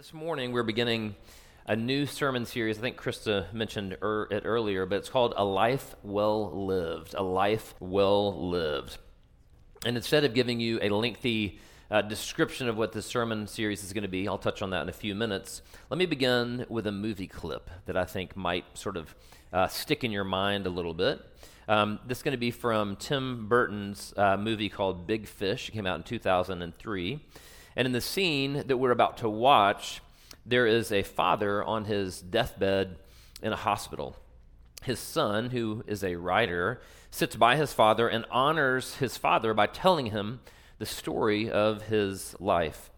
This morning, we're beginning a new sermon series. I think Krista mentioned er, it earlier, but it's called A Life Well Lived. A Life Well Lived. And instead of giving you a lengthy uh, description of what this sermon series is going to be, I'll touch on that in a few minutes. Let me begin with a movie clip that I think might sort of uh, stick in your mind a little bit. Um, this is going to be from Tim Burton's uh, movie called Big Fish. It came out in 2003. And in the scene that we're about to watch, there is a father on his deathbed in a hospital. His son, who is a writer, sits by his father and honors his father by telling him the story of his life.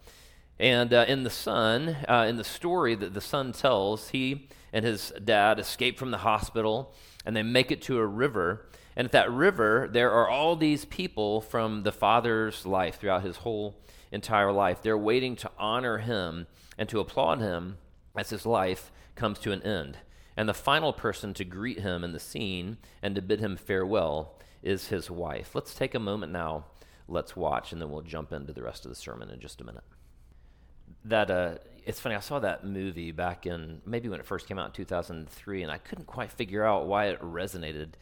And uh, in the son, uh, in the story that the son tells, he and his dad escape from the hospital and they make it to a river. And at that river, there are all these people from the father's life throughout his whole entire life. They're waiting to honor him and to applaud him as his life comes to an end. And the final person to greet him in the scene and to bid him farewell is his wife. Let's take a moment now. Let's watch, and then we'll jump into the rest of the sermon in just a minute. That uh, it's funny. I saw that movie back in maybe when it first came out in 2003, and I couldn't quite figure out why it resonated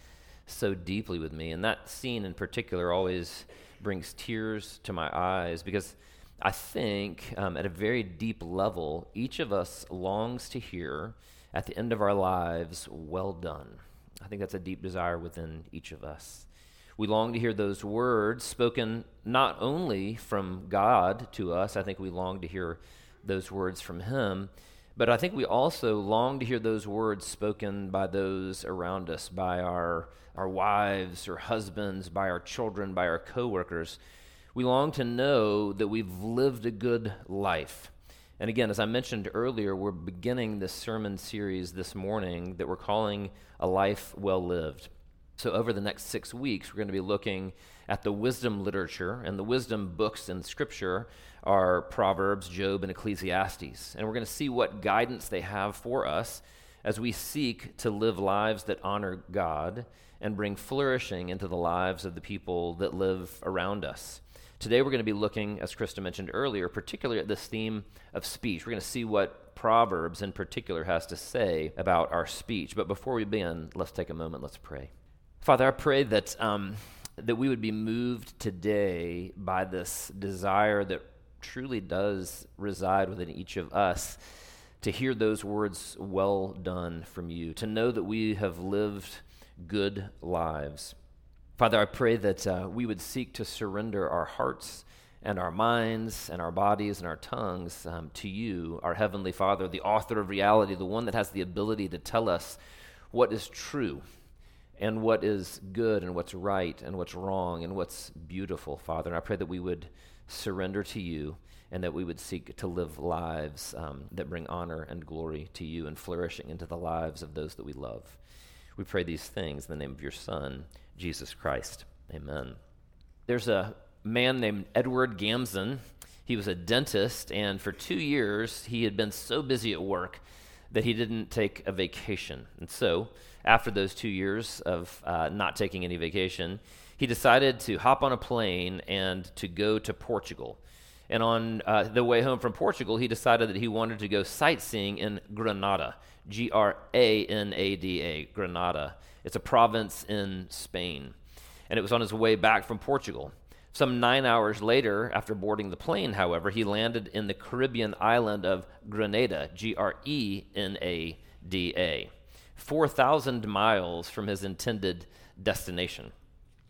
so deeply with me. And that scene in particular always brings tears to my eyes because I think um, at a very deep level, each of us longs to hear at the end of our lives, well done. I think that's a deep desire within each of us. We long to hear those words spoken not only from God to us, I think we long to hear those words from Him, but I think we also long to hear those words spoken by those around us, by our, our wives or husbands, by our children, by our coworkers. We long to know that we've lived a good life. And again, as I mentioned earlier, we're beginning this sermon series this morning that we're calling A Life Well Lived. So, over the next six weeks, we're going to be looking at the wisdom literature and the wisdom books in Scripture are Proverbs, Job, and Ecclesiastes. And we're going to see what guidance they have for us as we seek to live lives that honor God and bring flourishing into the lives of the people that live around us. Today, we're going to be looking, as Krista mentioned earlier, particularly at this theme of speech. We're going to see what Proverbs in particular has to say about our speech. But before we begin, let's take a moment, let's pray. Father, I pray that, um, that we would be moved today by this desire that truly does reside within each of us to hear those words, well done, from you, to know that we have lived good lives. Father, I pray that uh, we would seek to surrender our hearts and our minds and our bodies and our tongues um, to you, our Heavenly Father, the author of reality, the one that has the ability to tell us what is true and what is good and what's right and what's wrong and what's beautiful, Father. And I pray that we would surrender to you and that we would seek to live lives um, that bring honor and glory to you and flourishing into the lives of those that we love. We pray these things in the name of your Son, Jesus Christ. Amen. There's a man named Edward Gamson. He was a dentist, and for two years, he had been so busy at work that he didn't take a vacation. And so, after those two years of uh, not taking any vacation, he decided to hop on a plane and to go to Portugal. And on uh, the way home from Portugal, he decided that he wanted to go sightseeing in Granada, G R A N A D A, Granada. It's a province in Spain. And it was on his way back from Portugal. Some nine hours later, after boarding the plane, however, he landed in the Caribbean island of Grenada, G R E N A D A, 4,000 miles from his intended destination.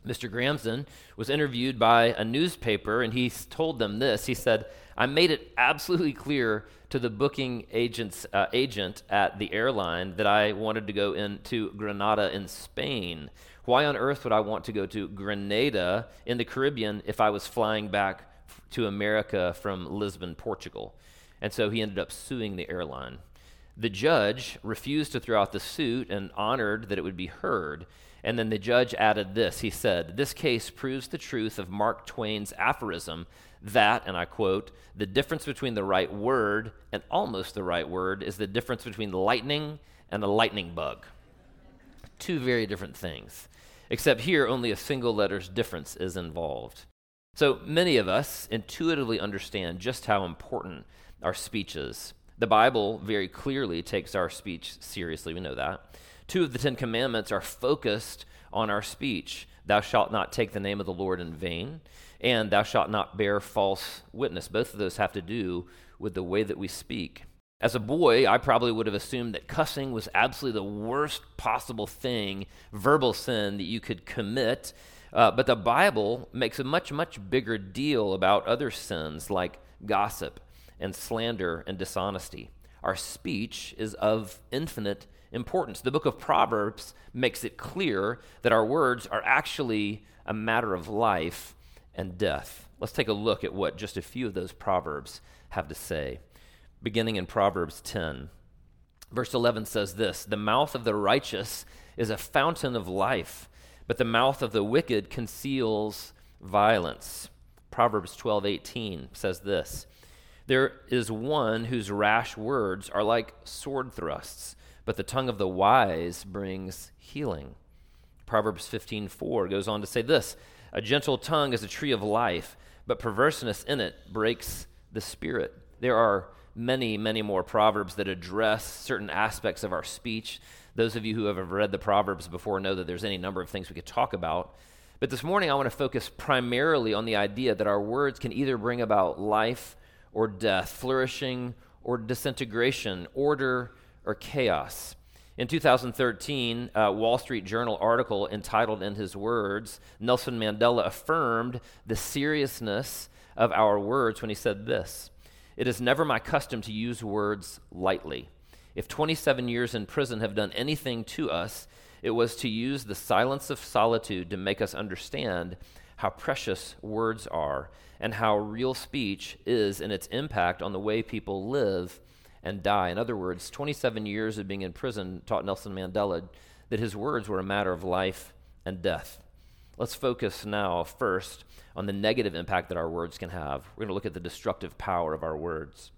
Mr. Gamson was interviewed by a newspaper, and he told them this. He said, I made it absolutely clear to the booking agent's, uh, agent at the airline that I wanted to go into Granada in Spain. Why on earth would I want to go to Grenada in the Caribbean if I was flying back to America from Lisbon, Portugal? And so he ended up suing the airline. The judge refused to throw out the suit and honored that it would be heard. And then the judge added this He said, This case proves the truth of Mark Twain's aphorism that, and I quote, the difference between the right word and almost the right word is the difference between lightning and a lightning bug. Two very different things. Except here, only a single letter's difference is involved. So many of us intuitively understand just how important our speech is. The Bible very clearly takes our speech seriously. We know that. Two of the Ten Commandments are focused on our speech Thou shalt not take the name of the Lord in vain, and thou shalt not bear false witness. Both of those have to do with the way that we speak. As a boy, I probably would have assumed that cussing was absolutely the worst possible thing, verbal sin, that you could commit. Uh, but the Bible makes a much, much bigger deal about other sins like gossip and slander and dishonesty. Our speech is of infinite importance. The book of Proverbs makes it clear that our words are actually a matter of life and death. Let's take a look at what just a few of those Proverbs have to say. Beginning in Proverbs 10, verse 11 says this The mouth of the righteous is a fountain of life, but the mouth of the wicked conceals violence. Proverbs 12, 18 says this There is one whose rash words are like sword thrusts but the tongue of the wise brings healing. Proverbs 15:4 goes on to say this, a gentle tongue is a tree of life, but perverseness in it breaks the spirit. There are many, many more proverbs that address certain aspects of our speech. Those of you who have ever read the proverbs before know that there's any number of things we could talk about. But this morning I want to focus primarily on the idea that our words can either bring about life or death, flourishing or disintegration, order or chaos. In 2013, a Wall Street Journal article entitled In His Words, Nelson Mandela affirmed the seriousness of our words when he said this It is never my custom to use words lightly. If 27 years in prison have done anything to us, it was to use the silence of solitude to make us understand how precious words are and how real speech is in its impact on the way people live and die. In other words, 27 years of being in prison taught Nelson Mandela that his words were a matter of life and death. Let's focus now first on the negative impact that our words can have. We're going to look at the destructive power of our words.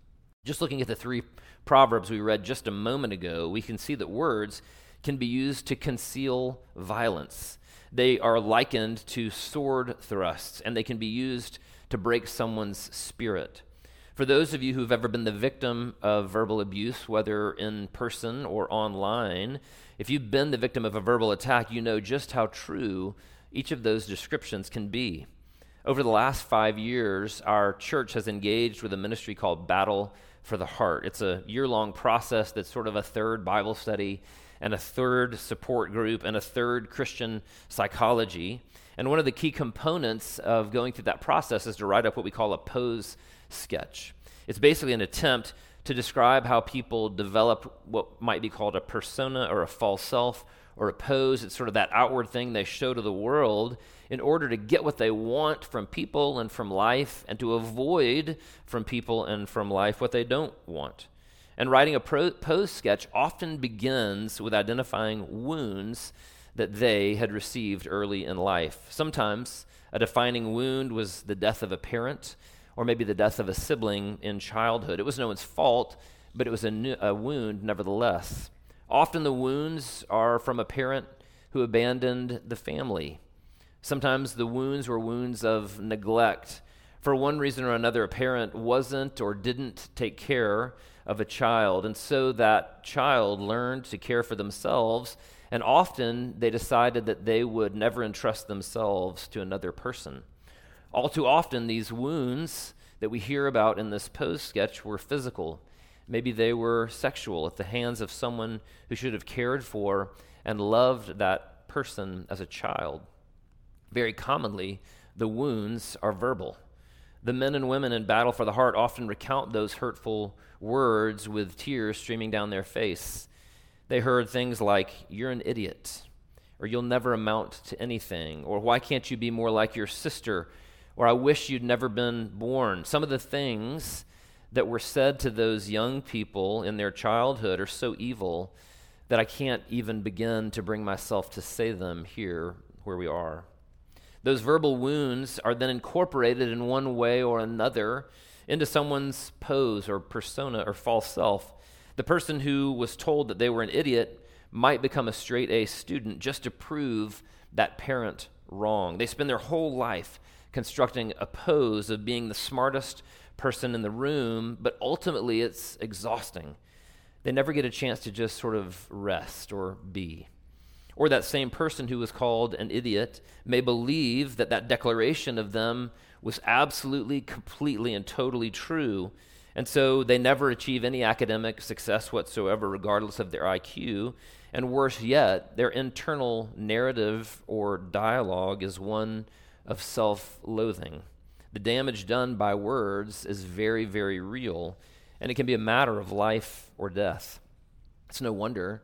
Just looking at the three proverbs we read just a moment ago, we can see that words can be used to conceal violence. They are likened to sword thrusts, and they can be used to break someone's spirit. For those of you who've ever been the victim of verbal abuse, whether in person or online, if you've been the victim of a verbal attack, you know just how true each of those descriptions can be. Over the last five years, our church has engaged with a ministry called Battle for the Heart. It's a year long process that's sort of a third Bible study and a third support group and a third Christian psychology. And one of the key components of going through that process is to write up what we call a pose sketch. It's basically an attempt to describe how people develop what might be called a persona or a false self or a pose. It's sort of that outward thing they show to the world in order to get what they want from people and from life and to avoid from people and from life what they don't want. And writing a pro- sketch often begins with identifying wounds that they had received early in life. Sometimes a defining wound was the death of a parent or maybe the death of a sibling in childhood. It was no one's fault, but it was a, new, a wound nevertheless. Often the wounds are from a parent who abandoned the family. Sometimes the wounds were wounds of neglect. For one reason or another, a parent wasn't or didn't take care of a child, and so that child learned to care for themselves, and often they decided that they would never entrust themselves to another person. All too often, these wounds that we hear about in this pose sketch were physical. Maybe they were sexual at the hands of someone who should have cared for and loved that person as a child. Very commonly, the wounds are verbal. The men and women in Battle for the Heart often recount those hurtful words with tears streaming down their face. They heard things like, You're an idiot, or You'll never amount to anything, or Why can't you be more like your sister or I wish you'd never been born. Some of the things that were said to those young people in their childhood are so evil that I can't even begin to bring myself to say them here where we are. Those verbal wounds are then incorporated in one way or another into someone's pose or persona or false self. The person who was told that they were an idiot might become a straight A student just to prove that parent wrong. They spend their whole life constructing a pose of being the smartest person in the room, but ultimately it's exhausting. They never get a chance to just sort of rest or be. Or that same person who was called an idiot may believe that that declaration of them was absolutely, completely, and totally true. And so they never achieve any academic success whatsoever, regardless of their IQ. And worse yet, their internal narrative or dialogue is one of self loathing. The damage done by words is very, very real, and it can be a matter of life or death. It's no wonder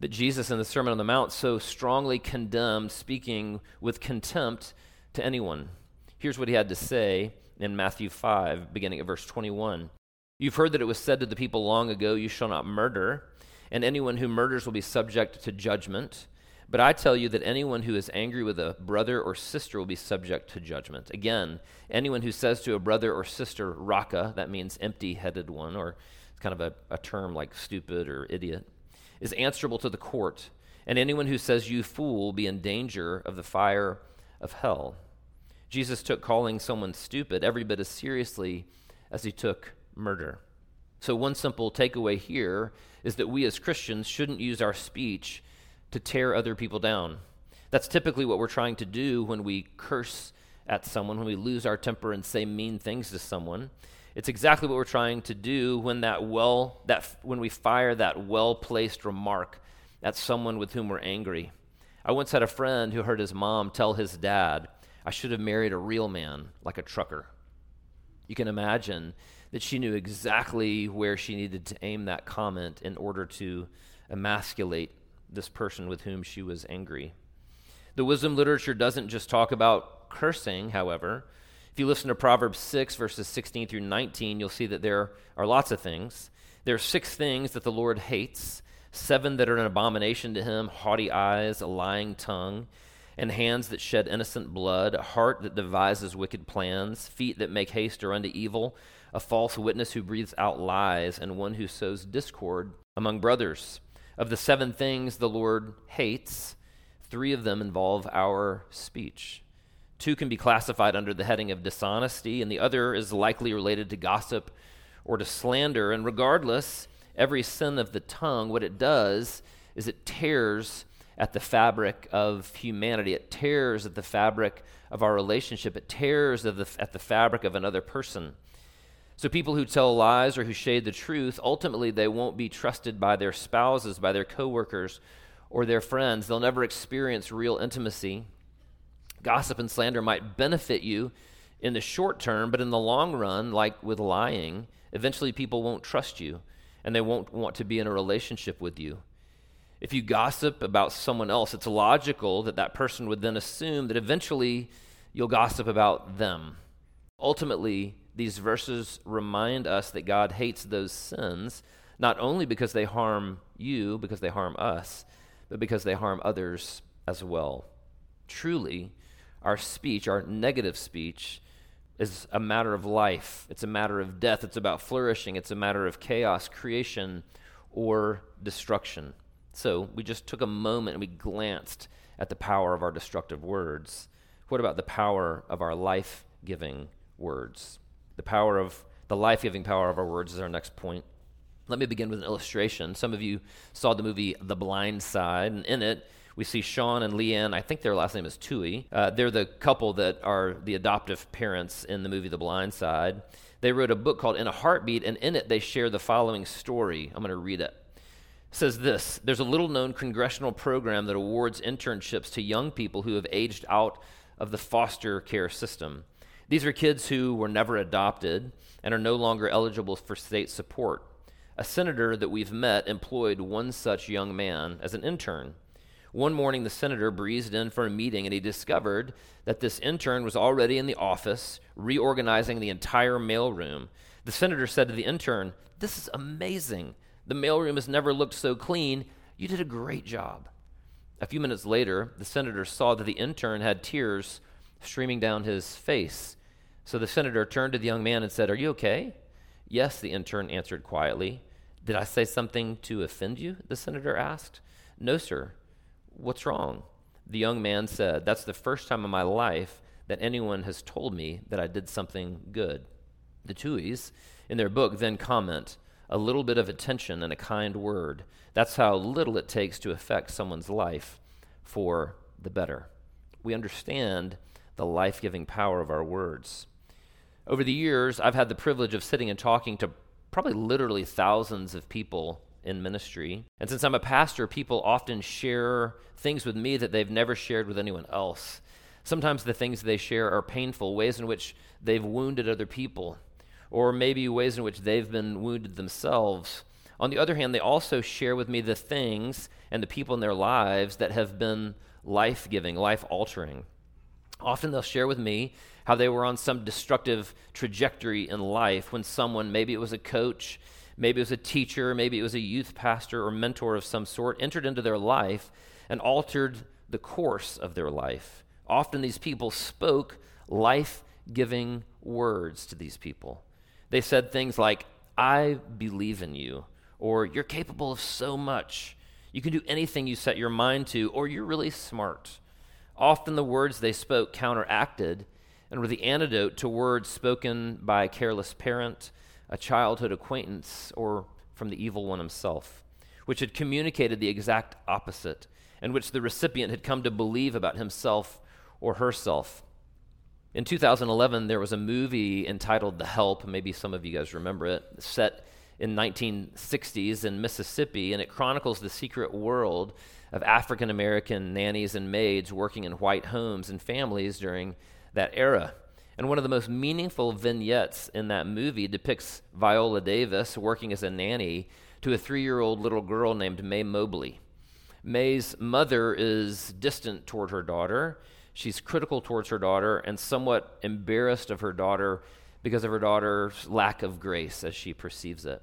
that Jesus in the Sermon on the Mount so strongly condemned speaking with contempt to anyone. Here's what he had to say in Matthew 5, beginning at verse 21. You've heard that it was said to the people long ago, You shall not murder, and anyone who murders will be subject to judgment. But I tell you that anyone who is angry with a brother or sister will be subject to judgment. Again, anyone who says to a brother or sister, Raca, that means empty headed one, or it's kind of a, a term like stupid or idiot, is answerable to the court. And anyone who says, You fool, will be in danger of the fire of hell. Jesus took calling someone stupid every bit as seriously as he took murder. So, one simple takeaway here is that we as Christians shouldn't use our speech to tear other people down. That's typically what we're trying to do when we curse at someone, when we lose our temper and say mean things to someone. It's exactly what we're trying to do when that well that when we fire that well-placed remark at someone with whom we're angry. I once had a friend who heard his mom tell his dad, "I should have married a real man like a trucker." You can imagine that she knew exactly where she needed to aim that comment in order to emasculate this person with whom she was angry. The wisdom literature doesn't just talk about cursing, however. If you listen to Proverbs 6, verses 16 through 19, you'll see that there are lots of things. There are six things that the Lord hates, seven that are an abomination to him haughty eyes, a lying tongue, and hands that shed innocent blood, a heart that devises wicked plans, feet that make haste or unto evil a false witness who breathes out lies, and one who sows discord among brothers. Of the seven things the Lord hates, three of them involve our speech. Two can be classified under the heading of dishonesty, and the other is likely related to gossip or to slander. And regardless, every sin of the tongue, what it does is it tears at the fabric of humanity. It tears at the fabric of our relationship. It tears at the, at the fabric of another person. So, people who tell lies or who shade the truth, ultimately they won't be trusted by their spouses, by their coworkers, or their friends. They'll never experience real intimacy. Gossip and slander might benefit you in the short term, but in the long run, like with lying, eventually people won't trust you and they won't want to be in a relationship with you. If you gossip about someone else, it's logical that that person would then assume that eventually you'll gossip about them. Ultimately, these verses remind us that God hates those sins, not only because they harm you, because they harm us, but because they harm others as well. Truly, our speech, our negative speech, is a matter of life. It's a matter of death. It's about flourishing. It's a matter of chaos, creation, or destruction. So we just took a moment and we glanced at the power of our destructive words. What about the power of our life giving words? The power of the life giving power of our words is our next point. Let me begin with an illustration. Some of you saw the movie The Blind Side, and in it, we see Sean and Leigh Anne. I think their last name is Tuohy. Uh, they're the couple that are the adoptive parents in the movie The Blind Side. They wrote a book called In a Heartbeat, and in it, they share the following story. I'm going to read it. Says this There's a little known congressional program that awards internships to young people who have aged out of the foster care system. These are kids who were never adopted and are no longer eligible for state support. A senator that we've met employed one such young man as an intern. One morning, the senator breezed in for a meeting and he discovered that this intern was already in the office reorganizing the entire mailroom. The senator said to the intern, This is amazing. The mailroom has never looked so clean. You did a great job. A few minutes later, the senator saw that the intern had tears streaming down his face. So the senator turned to the young man and said, Are you okay? Yes, the intern answered quietly. Did I say something to offend you? The senator asked. No, sir. What's wrong? The young man said, That's the first time in my life that anyone has told me that I did something good. The Tuohys, in their book, then comment a little bit of attention and a kind word. That's how little it takes to affect someone's life for the better. We understand the life giving power of our words. Over the years, I've had the privilege of sitting and talking to probably literally thousands of people in ministry. And since I'm a pastor, people often share things with me that they've never shared with anyone else. Sometimes the things they share are painful, ways in which they've wounded other people, or maybe ways in which they've been wounded themselves. On the other hand, they also share with me the things and the people in their lives that have been life giving, life altering. Often they'll share with me how they were on some destructive trajectory in life when someone, maybe it was a coach, maybe it was a teacher, maybe it was a youth pastor or mentor of some sort, entered into their life and altered the course of their life. Often these people spoke life giving words to these people. They said things like, I believe in you, or you're capable of so much. You can do anything you set your mind to, or you're really smart. Often the words they spoke counteracted and were the antidote to words spoken by a careless parent, a childhood acquaintance, or from the evil one himself, which had communicated the exact opposite, and which the recipient had come to believe about himself or herself. In 2011, there was a movie entitled The Help. Maybe some of you guys remember it, set in 1960s in Mississippi, and it chronicles the secret world of African American nannies and maids working in white homes and families during that era. And one of the most meaningful vignettes in that movie depicts Viola Davis working as a nanny to a three year old little girl named Mae Mobley. Mae's mother is distant toward her daughter. She's critical towards her daughter and somewhat embarrassed of her daughter because of her daughter's lack of grace as she perceives it.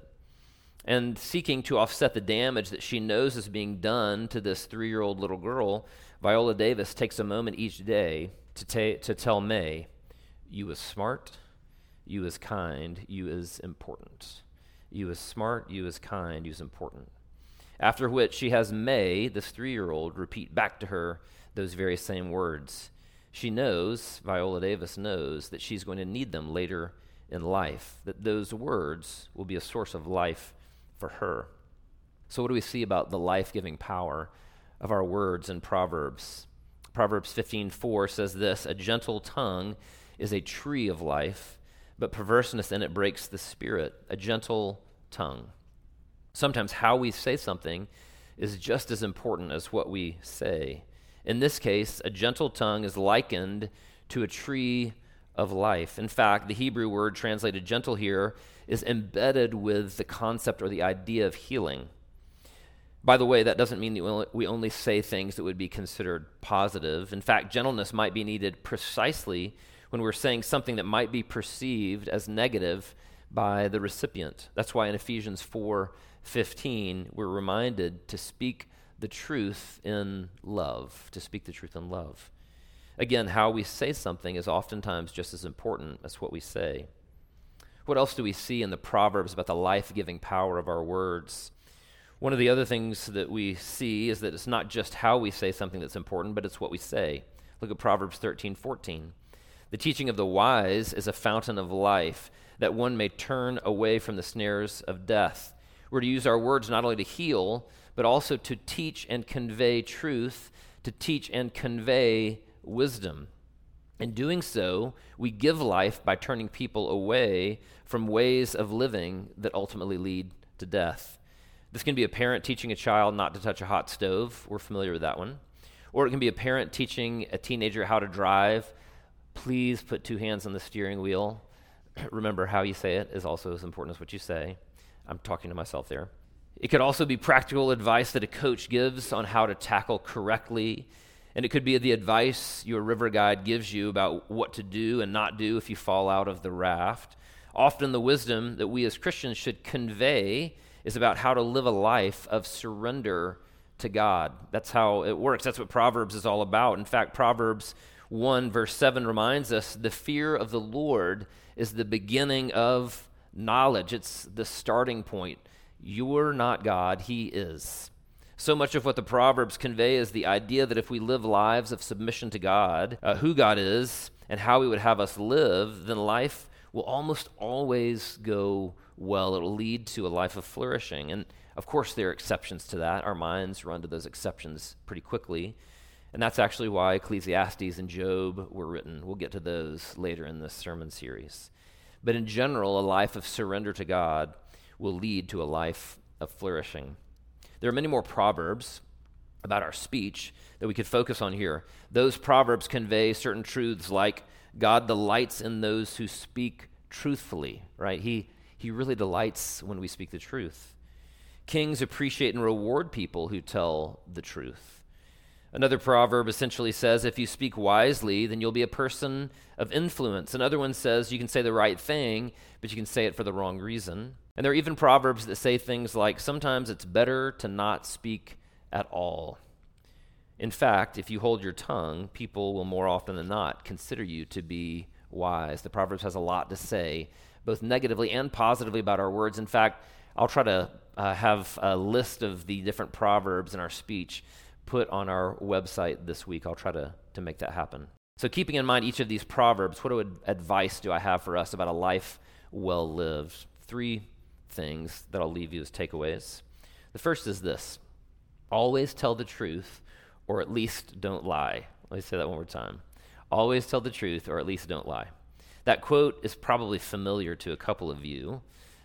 And seeking to offset the damage that she knows is being done to this three year old little girl, Viola Davis takes a moment each day to, ta- to tell Mae, You is smart, you is kind, you is important. You is smart, you is kind, you is important. After which she has Mae, this three year old, repeat back to her those very same words. She knows, Viola Davis knows, that she's going to need them later in life, that those words will be a source of life for her. So, what do we see about the life giving power of our words in Proverbs? Proverbs 15:4 says this, "A gentle tongue is a tree of life, but perverseness in it breaks the spirit." A gentle tongue. Sometimes how we say something is just as important as what we say. In this case, a gentle tongue is likened to a tree of life. In fact, the Hebrew word translated gentle here is embedded with the concept or the idea of healing. By the way, that doesn't mean that we only say things that would be considered positive. In fact, gentleness might be needed precisely when we're saying something that might be perceived as negative by the recipient. That's why in Ephesians 4:15 we're reminded to speak the truth in love, to speak the truth in love. Again, how we say something is oftentimes just as important as what we say. What else do we see in the Proverbs about the life giving power of our words? One of the other things that we see is that it's not just how we say something that's important, but it's what we say. Look at Proverbs 13 14. The teaching of the wise is a fountain of life, that one may turn away from the snares of death. We're to use our words not only to heal, but also to teach and convey truth, to teach and convey wisdom. In doing so, we give life by turning people away from ways of living that ultimately lead to death. This can be a parent teaching a child not to touch a hot stove. We're familiar with that one. Or it can be a parent teaching a teenager how to drive. Please put two hands on the steering wheel. Remember, how you say it is also as important as what you say. I'm talking to myself there. It could also be practical advice that a coach gives on how to tackle correctly. And it could be the advice your river guide gives you about what to do and not do if you fall out of the raft. Often, the wisdom that we as Christians should convey is about how to live a life of surrender to God. That's how it works. That's what Proverbs is all about. In fact, Proverbs 1, verse 7 reminds us the fear of the Lord is the beginning of knowledge, it's the starting point. You're not God, He is. So much of what the Proverbs convey is the idea that if we live lives of submission to God, uh, who God is, and how He would have us live, then life will almost always go well. It will lead to a life of flourishing. And of course, there are exceptions to that. Our minds run to those exceptions pretty quickly. And that's actually why Ecclesiastes and Job were written. We'll get to those later in this sermon series. But in general, a life of surrender to God will lead to a life of flourishing. There are many more proverbs about our speech that we could focus on here. Those proverbs convey certain truths like God delights in those who speak truthfully, right? He, he really delights when we speak the truth. Kings appreciate and reward people who tell the truth. Another proverb essentially says if you speak wisely, then you'll be a person of influence. Another one says you can say the right thing, but you can say it for the wrong reason. And there are even proverbs that say things like sometimes it's better to not speak at all. In fact, if you hold your tongue, people will more often than not consider you to be wise. The Proverbs has a lot to say, both negatively and positively, about our words. In fact, I'll try to uh, have a list of the different Proverbs in our speech put on our website this week. I'll try to, to make that happen. So, keeping in mind each of these Proverbs, what advice do I have for us about a life well lived? Three things that I'll leave you as takeaways. The first is this always tell the truth or at least don't lie. Let me say that one more time. Always tell the truth, or at least don't lie. That quote is probably familiar to a couple of you.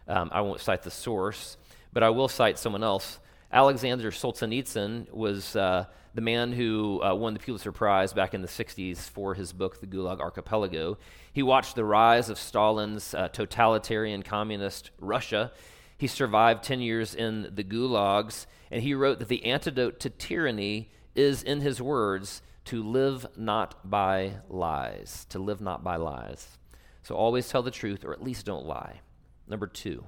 Um, I won't cite the source, but I will cite someone else. Alexander Solzhenitsyn was uh, the man who uh, won the Pulitzer Prize back in the 60s for his book, The Gulag Archipelago. He watched the rise of Stalin's uh, totalitarian communist Russia. He survived 10 years in the gulags, and he wrote that the antidote to tyranny is, in his words, to live not by lies. To live not by lies. So always tell the truth, or at least don't lie. Number two,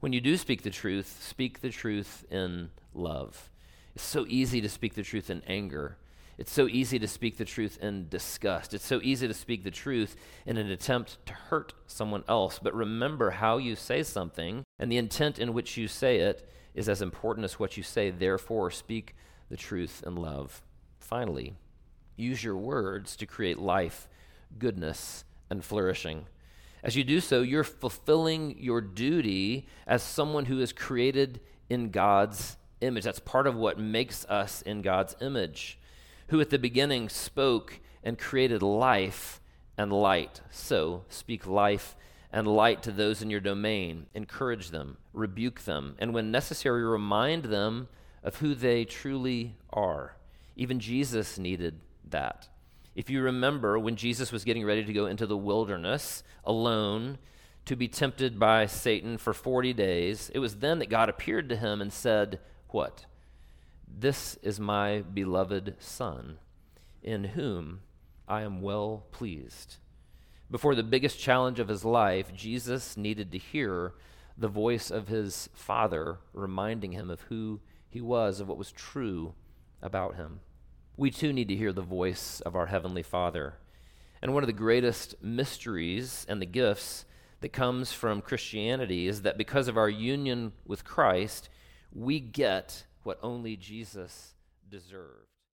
when you do speak the truth, speak the truth in love. It's so easy to speak the truth in anger. It's so easy to speak the truth in disgust. It's so easy to speak the truth in an attempt to hurt someone else. But remember how you say something, and the intent in which you say it is as important as what you say. Therefore, speak the truth in love. Finally, use your words to create life, goodness, and flourishing. As you do so, you're fulfilling your duty as someone who is created in God's image. That's part of what makes us in God's image, who at the beginning spoke and created life and light. So speak life and light to those in your domain. Encourage them, rebuke them, and when necessary, remind them of who they truly are. Even Jesus needed that. If you remember when Jesus was getting ready to go into the wilderness alone to be tempted by Satan for 40 days, it was then that God appeared to him and said, What? This is my beloved Son, in whom I am well pleased. Before the biggest challenge of his life, Jesus needed to hear the voice of his Father reminding him of who he was, of what was true about him. We too need to hear the voice of our Heavenly Father. And one of the greatest mysteries and the gifts that comes from Christianity is that because of our union with Christ, we get what only Jesus deserved.